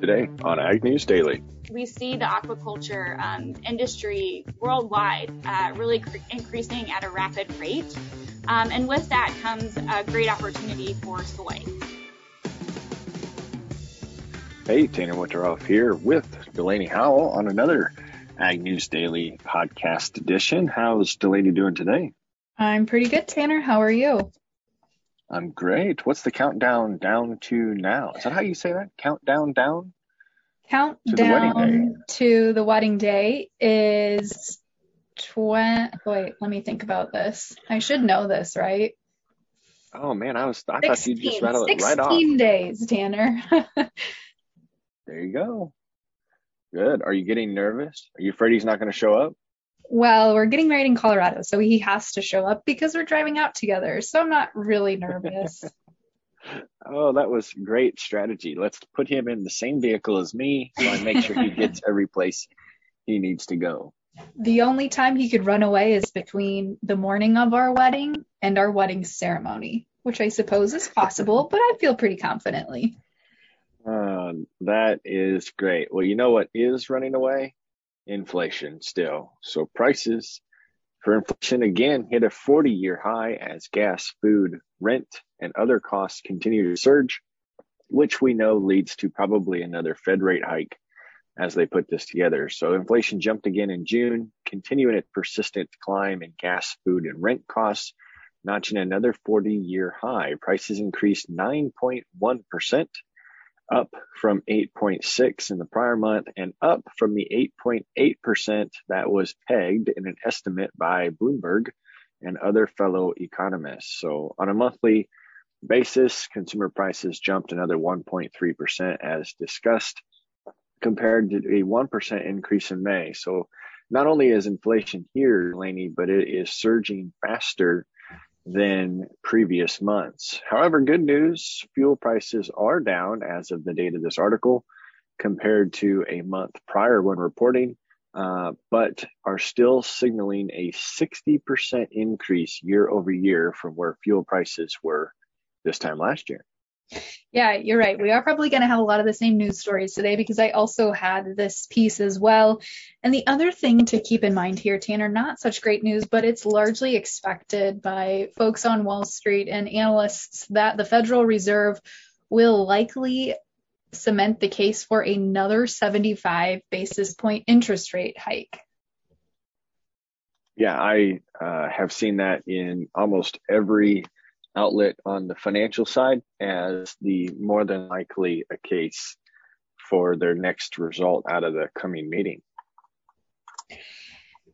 Today on Ag News Daily. We see the aquaculture um, industry worldwide uh, really cr- increasing at a rapid rate. Um, and with that comes a great opportunity for soy. Hey, Tanner Winterhoff here with Delaney Howell on another Ag News Daily podcast edition. How's Delaney doing today? I'm pretty good, Tanner. How are you? I'm great. What's the countdown down to now? Is that how you say that? Countdown down? Countdown to, to the wedding day is 20. Wait, let me think about this. I should know this, right? Oh man, I was I 16, thought you just rattled it right off. 16 days, Tanner. there you go. Good. Are you getting nervous? Are you afraid he's not going to show up? Well, we're getting married in Colorado, so he has to show up because we're driving out together. So I'm not really nervous. oh, that was great strategy. Let's put him in the same vehicle as me so I make sure he gets every place he needs to go. The only time he could run away is between the morning of our wedding and our wedding ceremony, which I suppose is possible, but I feel pretty confidently. Uh, that is great. Well, you know what is running away? Inflation still. So prices for inflation again hit a 40 year high as gas, food, rent, and other costs continue to surge, which we know leads to probably another Fed rate hike as they put this together. So inflation jumped again in June, continuing its persistent climb in gas, food, and rent costs, notching another 40 year high. Prices increased 9.1% up from 8.6 in the prior month and up from the 8.8% that was pegged in an estimate by Bloomberg and other fellow economists. So on a monthly basis, consumer prices jumped another 1.3% as discussed compared to a 1% increase in May. So not only is inflation here, Laney, but it is surging faster than previous months. However, good news, fuel prices are down as of the date of this article compared to a month prior when reporting, uh, but are still signaling a 60% increase year over year from where fuel prices were this time last year. Yeah, you're right. We are probably going to have a lot of the same news stories today because I also had this piece as well. And the other thing to keep in mind here, Tanner, not such great news, but it's largely expected by folks on Wall Street and analysts that the Federal Reserve will likely cement the case for another 75 basis point interest rate hike. Yeah, I uh, have seen that in almost every outlet on the financial side as the more than likely a case for their next result out of the coming meeting.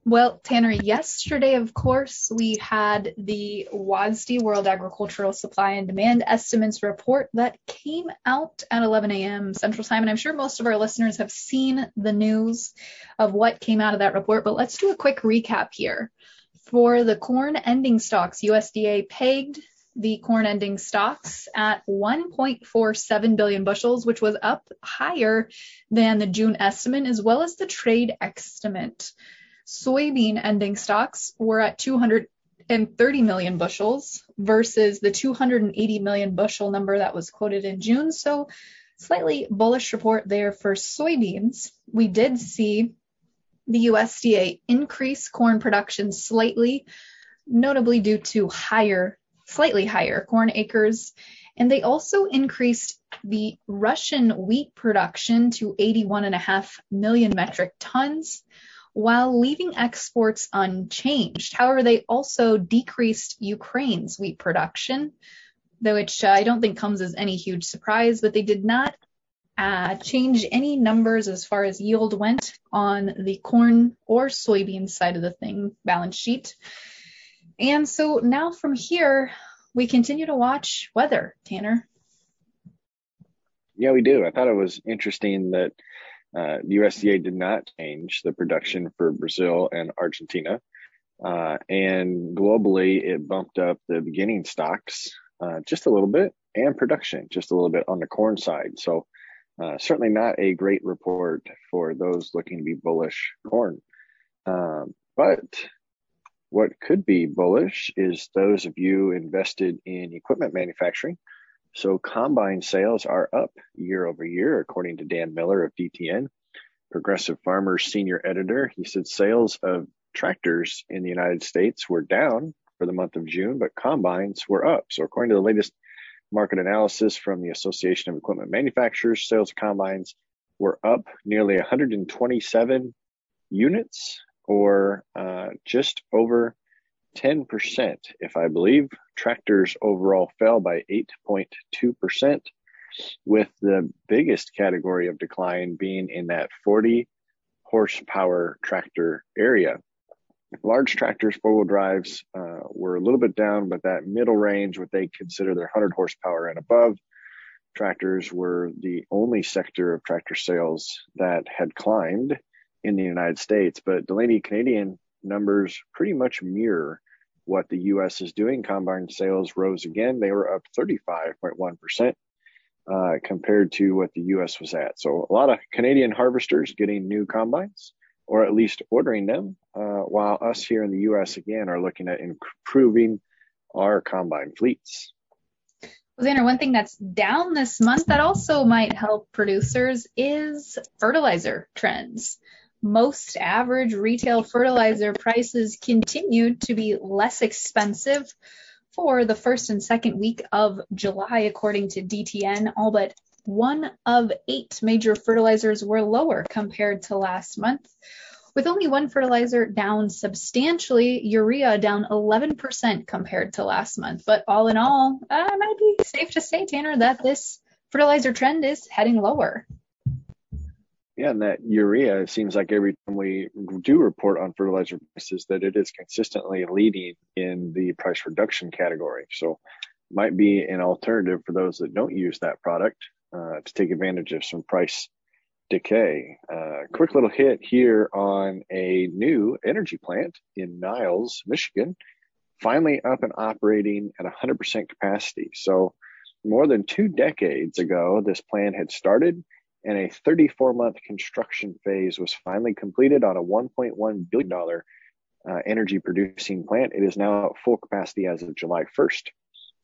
Well, Tanner, yesterday, of course, we had the WASDE World Agricultural Supply and Demand Estimates report that came out at 11 a.m. Central Time. And I'm sure most of our listeners have seen the news of what came out of that report, but let's do a quick recap here. For the corn ending stocks, USDA pegged the corn ending stocks at 1.47 billion bushels, which was up higher than the June estimate, as well as the trade estimate. Soybean ending stocks were at 230 million bushels versus the 280 million bushel number that was quoted in June. So, slightly bullish report there for soybeans. We did see the USDA increase corn production slightly, notably due to higher slightly higher corn acres. And they also increased the Russian wheat production to 81.5 million metric tons while leaving exports unchanged. However, they also decreased Ukraine's wheat production, which I don't think comes as any huge surprise, but they did not uh, change any numbers as far as yield went on the corn or soybean side of the thing balance sheet. And so now from here, we continue to watch weather, Tanner. Yeah, we do. I thought it was interesting that uh, USDA did not change the production for Brazil and Argentina. Uh, and globally, it bumped up the beginning stocks uh, just a little bit and production just a little bit on the corn side. So, uh, certainly not a great report for those looking to be bullish corn. Um, but what could be bullish is those of you invested in equipment manufacturing, So combine sales are up year over year, according to Dan Miller of DTN, Progressive Farmers senior editor. He said sales of tractors in the United States were down for the month of June, but combines were up. So according to the latest market analysis from the Association of Equipment Manufacturers, sales of combines were up nearly 127 units or uh, just over 10%, if I believe. Tractors overall fell by 8.2%, with the biggest category of decline being in that 40 horsepower tractor area. Large tractors, four wheel drives, uh, were a little bit down, but that middle range, what they consider their 100 horsepower and above, tractors were the only sector of tractor sales that had climbed in the United States. But Delaney Canadian numbers pretty much mirror what the US is doing. Combine sales rose again. They were up 35.1%. Uh, compared to what the US was at. So a lot of Canadian harvesters getting new combines or at least ordering them, uh, while us here in the US again are looking at improving our combine fleets. Well, Tanner, one thing that's down this month that also might help producers is fertilizer trends most average retail fertilizer prices continued to be less expensive for the first and second week of July, according to DTN. All but one of eight major fertilizers were lower compared to last month. With only one fertilizer down substantially, urea down 11% compared to last month. But all in all, uh, it might be safe to say, Tanner, that this fertilizer trend is heading lower. Yeah, and that urea, it seems like every time we do report on fertilizer prices, that it is consistently leading in the price reduction category. So, might be an alternative for those that don't use that product uh, to take advantage of some price decay. Uh, quick little hit here on a new energy plant in Niles, Michigan, finally up and operating at 100% capacity. So, more than two decades ago, this plant had started and a 34 month construction phase was finally completed on a $1.1 billion uh, energy producing plant. It is now at full capacity as of July 1st.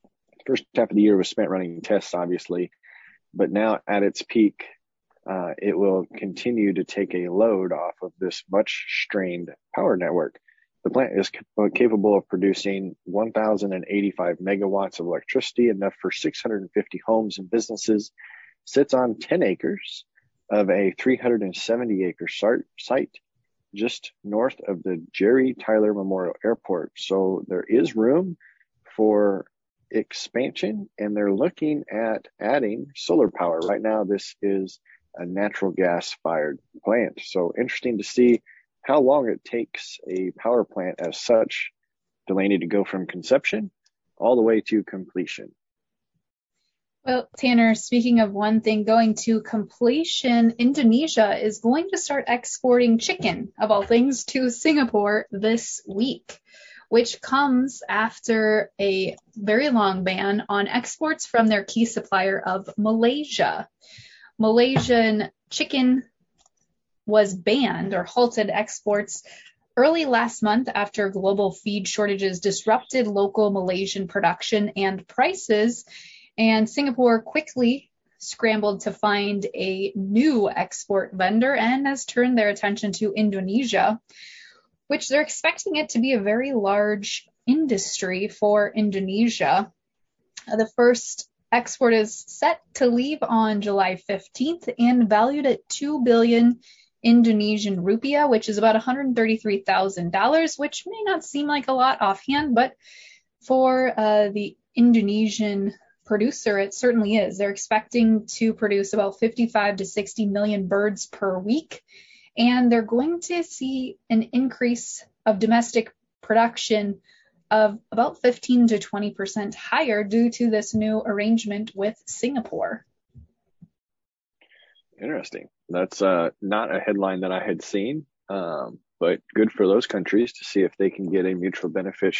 The first half of the year was spent running tests, obviously, but now at its peak, uh, it will continue to take a load off of this much strained power network. The plant is capable of producing 1,085 megawatts of electricity, enough for 650 homes and businesses sits on 10 acres of a 370 acre site just north of the Jerry Tyler Memorial Airport. So there is room for expansion and they're looking at adding solar power. Right now, this is a natural gas fired plant. So interesting to see how long it takes a power plant as such, Delaney, to go from conception all the way to completion. Well, Tanner, speaking of one thing going to completion, Indonesia is going to start exporting chicken, of all things, to Singapore this week, which comes after a very long ban on exports from their key supplier of Malaysia. Malaysian chicken was banned or halted exports early last month after global feed shortages disrupted local Malaysian production and prices and Singapore quickly scrambled to find a new export vendor and has turned their attention to Indonesia, which they're expecting it to be a very large industry for Indonesia. Uh, the first export is set to leave on July 15th and valued at 2 billion Indonesian rupiah, which is about $133,000, which may not seem like a lot offhand, but for uh, the Indonesian producer, it certainly is. They're expecting to produce about 55 to 60 million birds per week, and they're going to see an increase of domestic production of about 15 to 20 percent higher due to this new arrangement with Singapore. Interesting. That's uh, not a headline that I had seen, um, but good for those countries to see if they can get a mutual benefit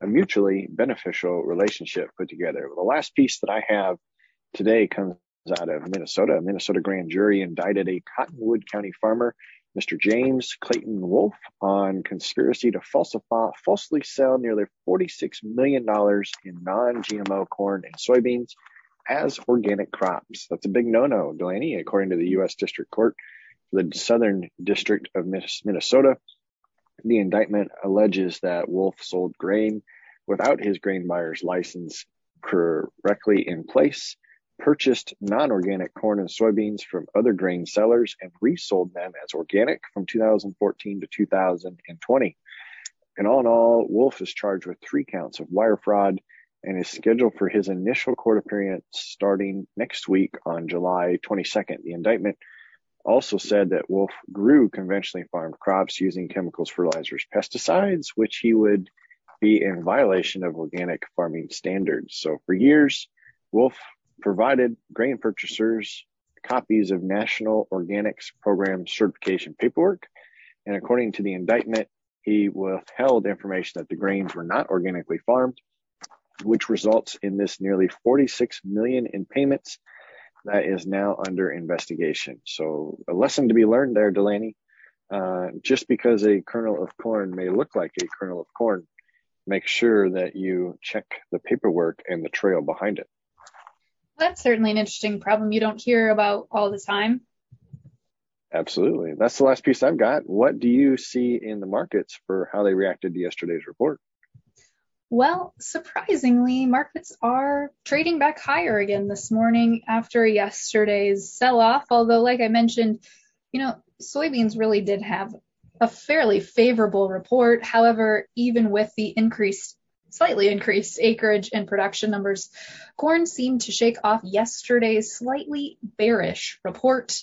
a mutually beneficial relationship put together. The last piece that I have today comes out of Minnesota. A Minnesota grand jury indicted a Cottonwood County farmer, Mr. James Clayton Wolf, on conspiracy to falsify, falsely sell nearly $46 million in non GMO corn and soybeans as organic crops. That's a big no-no, Delaney, according to the U.S. District Court for the Southern District of Minnesota. The indictment alleges that Wolf sold grain without his grain buyer's license correctly in place, purchased non-organic corn and soybeans from other grain sellers, and resold them as organic from 2014 to 2020. And all in all, Wolf is charged with three counts of wire fraud and is scheduled for his initial court appearance starting next week on July 22nd. The indictment also said that Wolf grew conventionally farmed crops using chemicals, fertilizers, pesticides, which he would be in violation of organic farming standards. So for years, Wolf provided grain purchasers copies of National Organics Program certification paperwork. And according to the indictment, he withheld information that the grains were not organically farmed, which results in this nearly 46 million in payments that is now under investigation. So a lesson to be learned there, Delaney. Uh, just because a kernel of corn may look like a kernel of corn, make sure that you check the paperwork and the trail behind it. That's certainly an interesting problem you don't hear about all the time. Absolutely. That's the last piece I've got. What do you see in the markets for how they reacted to yesterday's report? Well, surprisingly, markets are trading back higher again this morning after yesterday's sell off. Although, like I mentioned, you know, soybeans really did have a fairly favorable report. However, even with the increased slightly increased acreage and production numbers. Corn seemed to shake off yesterday's slightly bearish report.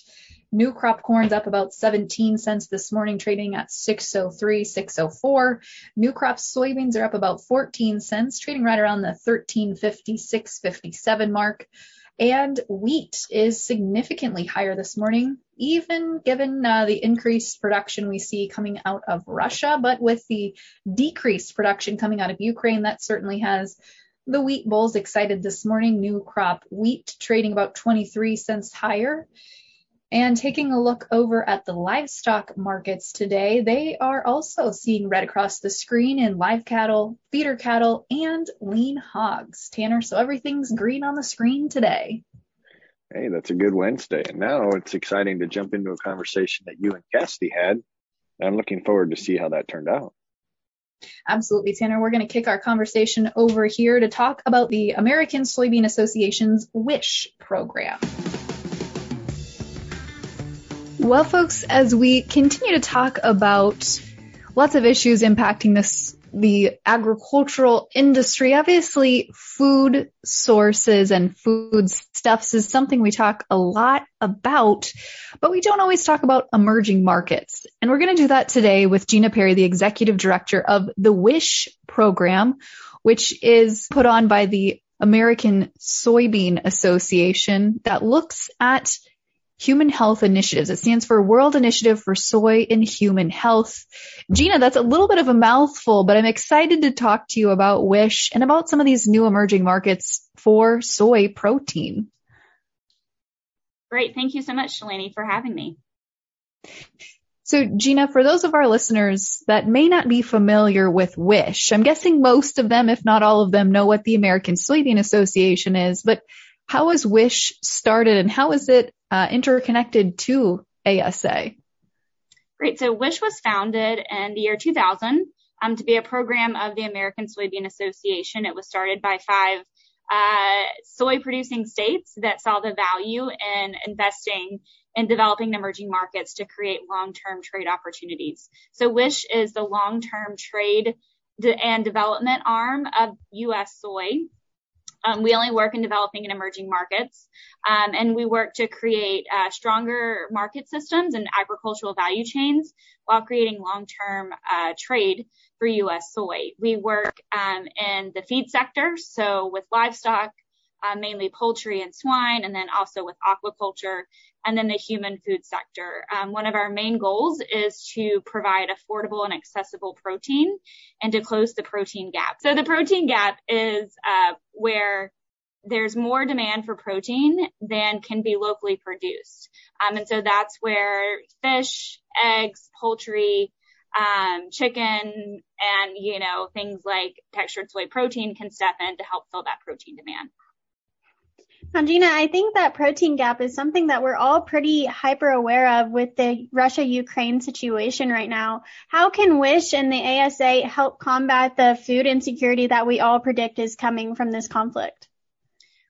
New crop corn's up about 17 cents this morning, trading at 603, 604. New crop soybeans are up about 14 cents, trading right around the 1350, 657 mark. And wheat is significantly higher this morning, even given uh, the increased production we see coming out of Russia. But with the decreased production coming out of Ukraine, that certainly has the wheat bulls excited this morning. New crop wheat trading about 23 cents higher. And taking a look over at the livestock markets today, they are also seeing red across the screen in live cattle, feeder cattle, and lean hogs. Tanner, so everything's green on the screen today. Hey, that's a good Wednesday. And now it's exciting to jump into a conversation that you and Cassidy had. I'm looking forward to see how that turned out. Absolutely, Tanner. We're going to kick our conversation over here to talk about the American Soybean Association's WISH program. Well, folks, as we continue to talk about lots of issues impacting this, the agricultural industry, obviously food sources and food stuffs is something we talk a lot about, but we don't always talk about emerging markets. And we're going to do that today with Gina Perry, the executive director of the WISH program, which is put on by the American Soybean Association that looks at Human Health Initiatives. It stands for World Initiative for Soy and Human Health. Gina, that's a little bit of a mouthful, but I'm excited to talk to you about WISH and about some of these new emerging markets for soy protein. Great. Thank you so much, Shalini, for having me. So, Gina, for those of our listeners that may not be familiar with WISH, I'm guessing most of them, if not all of them, know what the American Soybean Association is, but how was WISH started and how is it interconnected to ASA? Great. So WISH was founded in the year 2000 um, to be a program of the American Soybean Association. It was started by five uh, soy producing states that saw the value in investing in developing emerging markets to create long-term trade opportunities. So WISH is the long-term trade and development arm of U.S. soy. Um, we only work in developing and emerging markets, um, and we work to create uh, stronger market systems and agricultural value chains while creating long-term uh, trade for U.S. soy. We work um, in the feed sector, so with livestock, mainly poultry and swine, and then also with aquaculture, and then the human food sector. Um, one of our main goals is to provide affordable and accessible protein and to close the protein gap. So the protein gap is uh, where there's more demand for protein than can be locally produced. Um, and so that's where fish, eggs, poultry, um, chicken, and, you know, things like textured soy protein can step in to help fill that protein demand. Now, Gina, I think that protein gap is something that we're all pretty hyper aware of with the Russia Ukraine situation right now. How can WISH and the ASA help combat the food insecurity that we all predict is coming from this conflict?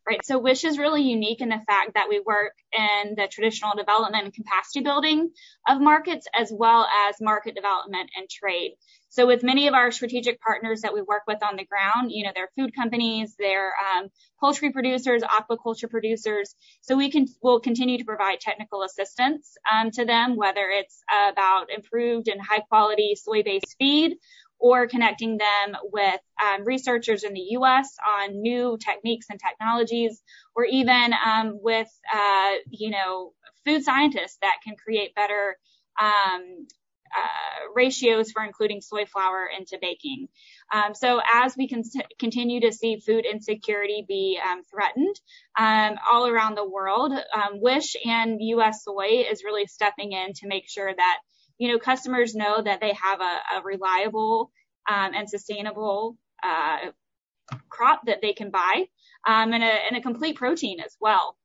Right. So WISH is really unique in the fact that we work in the traditional development and capacity building of markets as well as market development and trade. So with many of our strategic partners that we work with on the ground, you know, they're food companies, they're um, poultry producers, aquaculture producers. So we can will continue to provide technical assistance um, to them, whether it's about improved and high quality soy-based feed or connecting them with um, researchers in the U.S. on new techniques and technologies, or even um, with, uh, you know, food scientists that can create better um, uh, ratios for including soy flour into baking. Um, so as we continue to see food insecurity be um, threatened um, all around the world, um, Wish and U.S. Soy is really stepping in to make sure that you know customers know that they have a, reliable um, and sustainable uh, crop that they can buy um, and, a, and a complete protein as well.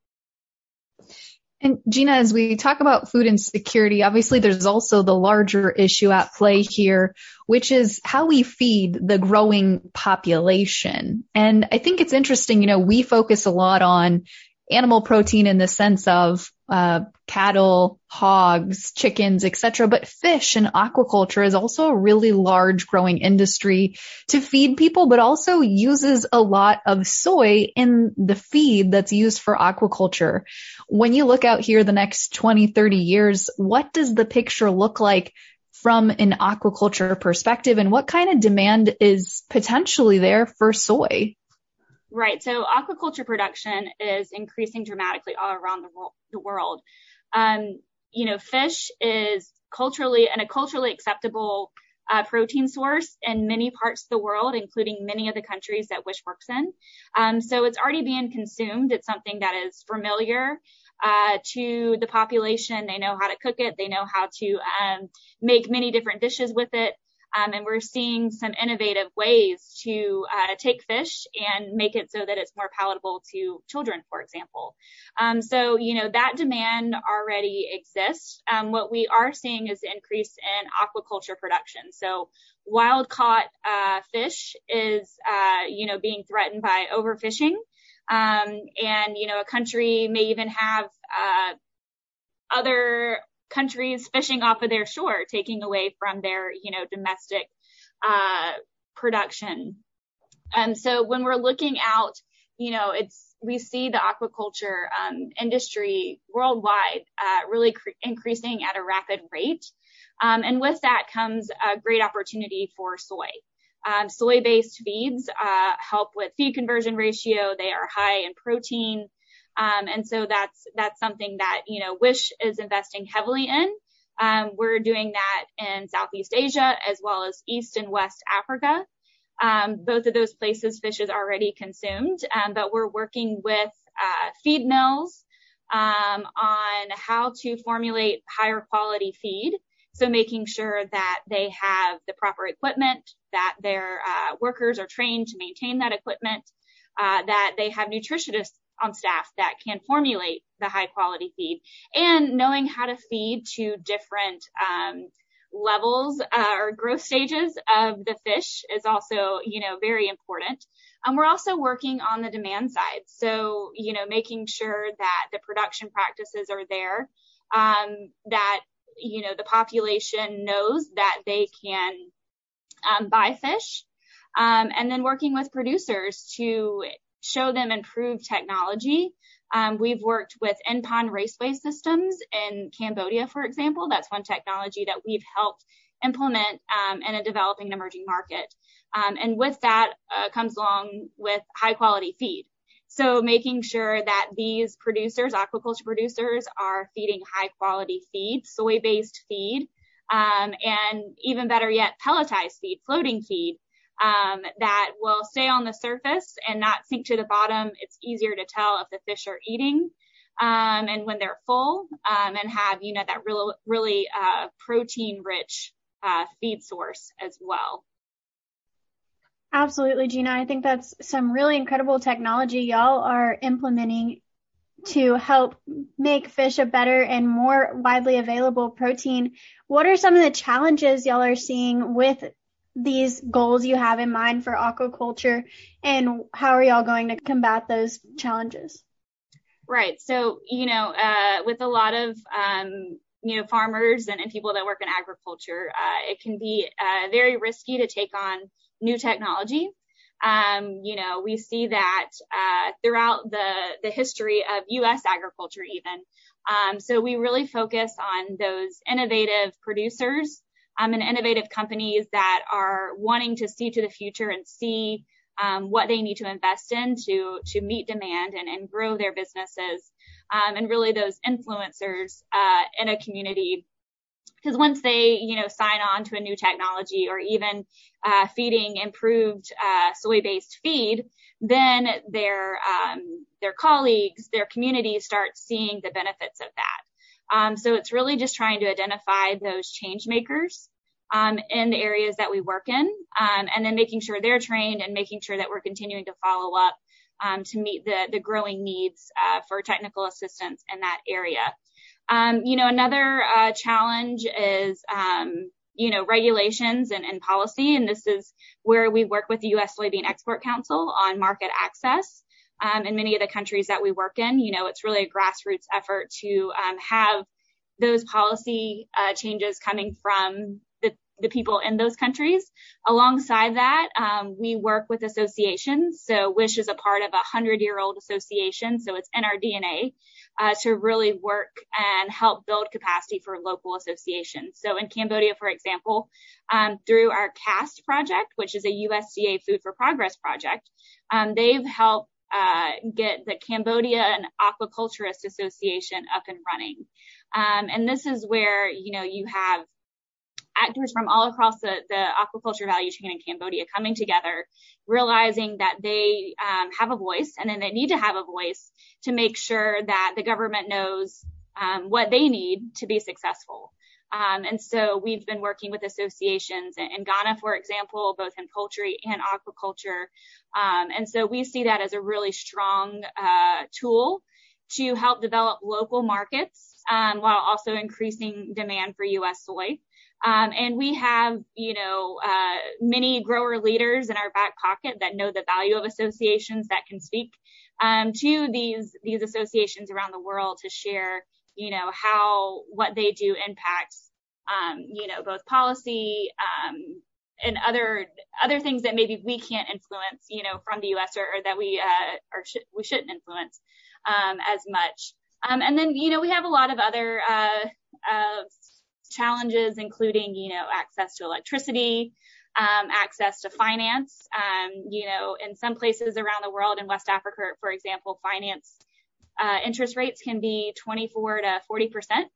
And Gina, as we talk about food insecurity, obviously there's also the larger issue at play here, which is how we feed the growing population. And I think it's interesting, you know, we focus a lot on animal protein in the sense of uh, cattle, hogs, chickens, etc. But fish and aquaculture is also a really large growing industry to feed people, but also uses a lot of soy in the feed that's used for aquaculture. When you look out here the next 20, 30 years, what does the picture look like from an aquaculture perspective and what kind of demand is potentially there for soy? Right. So aquaculture production is increasing dramatically all around the, world. Um, you know, fish is culturally and a culturally acceptable uh, protein source in many parts of the world, including many of the countries that Wish works in. Um, so it's already being consumed. It's something that is familiar uh, to the population. They know how to cook it. They know how to um, make many different dishes with it. Um, and we're seeing some innovative ways to uh, take fish and make it so that it's more palatable to children, for example. Um, so, you know, that demand already exists. Um, what we are seeing is an increase in aquaculture production. So wild caught uh, fish is, uh, you know, being threatened by overfishing. Um, and, you know, a country may even have uh, other countries fishing off of their shore, taking away from their, you know, domestic uh, production. And so when we're looking out, you know, it's we see the aquaculture um, industry worldwide uh, really cre- increasing at a rapid rate. Um, and with that comes a great opportunity for soy. Um, soy-based feeds uh, help with feed conversion ratio. They are high in protein. Um, and so that's that's something that you know Wish is investing heavily in. Um, we're doing that in Southeast Asia as well as East and West Africa. Um, both of those places fish is already consumed, um, but we're working with uh, feed mills um, on how to formulate higher quality feed. So making sure that they have the proper equipment, that their uh, workers are trained to maintain that equipment, uh, that they have nutritionists on staff that can formulate the high quality feed and knowing how to feed to different um, levels uh, or growth stages of the fish is also, you know, very important. Um, we're also working on the demand side. So, you know, making sure that the production practices are there, um, that, you know, the population knows that they can buy fish. And then working with producers to show them improved technology. Um, we've worked with in-pond raceway systems in Cambodia, for example. That's one technology that we've helped implement um, in a developing and emerging market. Um, and with that uh, comes along with high quality feed. So making sure that these producers, aquaculture producers, are feeding high quality feed, soy-based feed, um, and even better yet, pelletized feed, floating feed, that will stay on the surface and not sink to the bottom. It's easier to tell if the fish are eating um, and when they're full um, and have, you know, that really, uh, protein rich uh, feed source as well. Absolutely, Gina. I think that's some really incredible technology y'all are implementing to help make fish a better and more widely available protein. What are some of the challenges y'all are seeing with these goals you have in mind for aquaculture and how are y'all going to combat those challenges? Right. So, you know, uh, with a lot of, um, you know, farmers and, and, people that work in agriculture, uh, it can be uh, very risky to take on new technology. Um, you know, we see that uh, throughout the the history of U.S. agriculture, even. Um, so we really focus on those innovative producers and innovative companies that are wanting to see to the future and see um, what they need to invest in to to meet demand and, grow their businesses, um, and really those influencers uh, in a community. Because once they, you know, sign on to a new technology or even uh, feeding improved uh, soy-based feed, then their um, their colleagues, their community start seeing the benefits of that. Um, so it's really just trying to identify those change makers um, in the areas that we work in, um, and then making sure they're trained and making sure that we're continuing to follow up to meet the, growing needs uh, for technical assistance in that area. You know, another uh, challenge is, you know, regulations and, and, policy, and this is where we work with the U.S. Soybean Export Council on market access. Um, in many of the countries that we work in, you know, it's really a grassroots effort to have those policy uh, changes coming from the people in those countries. Alongside that, um, we work with associations. So WISH is a part of a hundred year old association. So it's in our DNA uh, to really work and help build capacity for local associations. So in Cambodia, for example, um, through our CAST project, which is a USDA Food for Progress project, um, they've helped get the Cambodia and Aquaculturist Association up and running. Um, and this is where, you know, you have actors from all across the, the aquaculture value chain in Cambodia coming together, realizing that they um, have a voice and then they need to have a voice to make sure that the government knows um, what they need to be successful. Um, and so we've been working with associations in, Ghana, for example, both in poultry and aquaculture. Um, and so we see that as a really strong uh, tool to help develop local markets um, while also increasing demand for U.S. soy. Um, and we have, you know, uh, many grower leaders in our back pocket that know the value of associations that can speak um, to these these associations around the world to share, you know, how what they do impacts, um, you know, both policy um, and other other things that maybe we can't influence, you know, from the U.S. or, that we uh, sh- we shouldn't influence um, as much. Um, and then, you know, we have a lot of other uh, uh, challenges, including, you know, access to electricity, um, access to finance. Um, you know, in some places around the world, in West Africa, for example, finance interest rates can be 24 to 40 percent.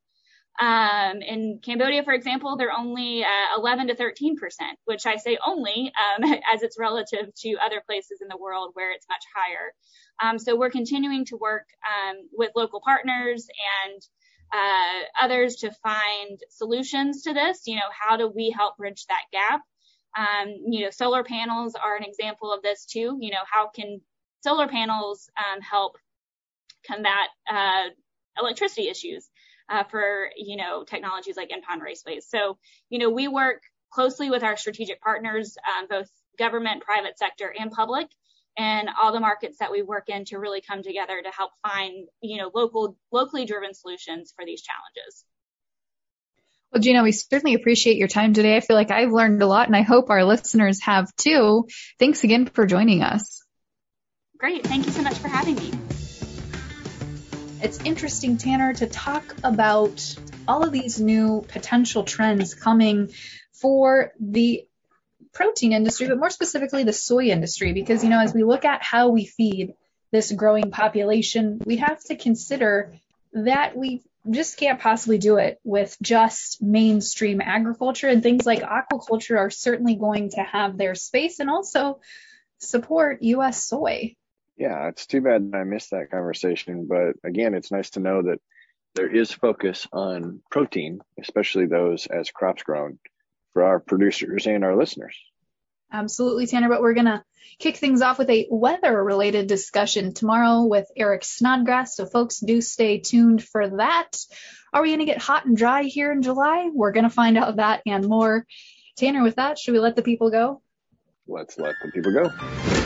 Um, in Cambodia, for example, they're only uh, 11 to 13 percent, which I say only um, as it's relative to other places in the world where it's much higher. Um, so we're continuing to work with local partners and uh, others to find solutions to this. You know, how do we help bridge that gap? You know, solar panels are an example of this too. You know, how can solar panels help combat uh, electricity issues uh, for, you know, technologies like in-pond raceways? So, you know, we work closely with our strategic partners, um, both government, private sector, and public, and all the markets that we work in to really come together to help find, you know, local, locally driven solutions for these challenges. Well, Gina, we certainly appreciate your time today. I feel like I've learned a lot and I hope our listeners have too. Thanks again for joining us. Great. Thank you so much for having me. It's interesting, Tanner, to talk about all of these new potential trends coming for the protein industry, but more specifically the soy industry, because, you know, as we look at how we feed this growing population, we have to consider that we just can't possibly do it with just mainstream agriculture and things like aquaculture are certainly going to have their space and also support U.S. soy. Yeah, it's too bad I missed that conversation, but again, it's nice to know that there is focus on protein, especially those as crops grown for our producers and our listeners. Absolutely, Tanner. But we're going to kick things off with a weather related discussion tomorrow with Eric Snodgrass. So, folks, do stay tuned for that. Are we going to get hot and dry here in July? We're going to find out that and more. Tanner, with that, should we let the people go? Let's let the people go.